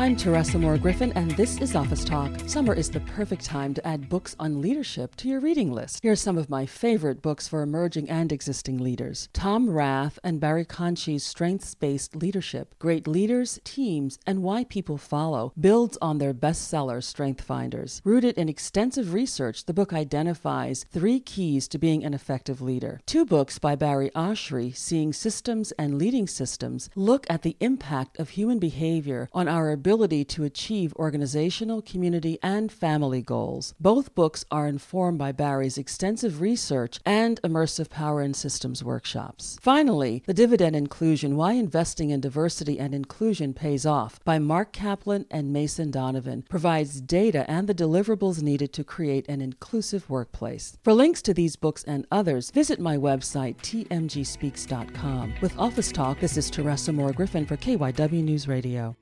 I'm Teresa Moore Griffin, and this is Office Talk. Summer is the perfect time to add books on leadership to your reading list. Here are some of my favorite books for emerging and existing leaders Tom Rath and Barry Conchie's Strengths Based Leadership Great Leaders, Teams, and Why People Follow builds on their bestseller, Strength Finders. Rooted in extensive research, the book identifies three keys to being an effective leader. Two books by Barry Oshry, Seeing Systems and Leading Systems, look at the impact of human behavior on our ability ability to achieve organizational, community, and family goals. Both books are informed by Barry's extensive research and immersive power and systems workshops. Finally, The Dividend Inclusion Why Investing in Diversity and Inclusion Pays Off by Mark Kaplan and Mason Donovan provides data and the deliverables needed to create an inclusive workplace. For links to these books and others, visit my website, tmgspeaks.com. With Office Talk, this is Teresa Moore Griffin for KYW News Radio.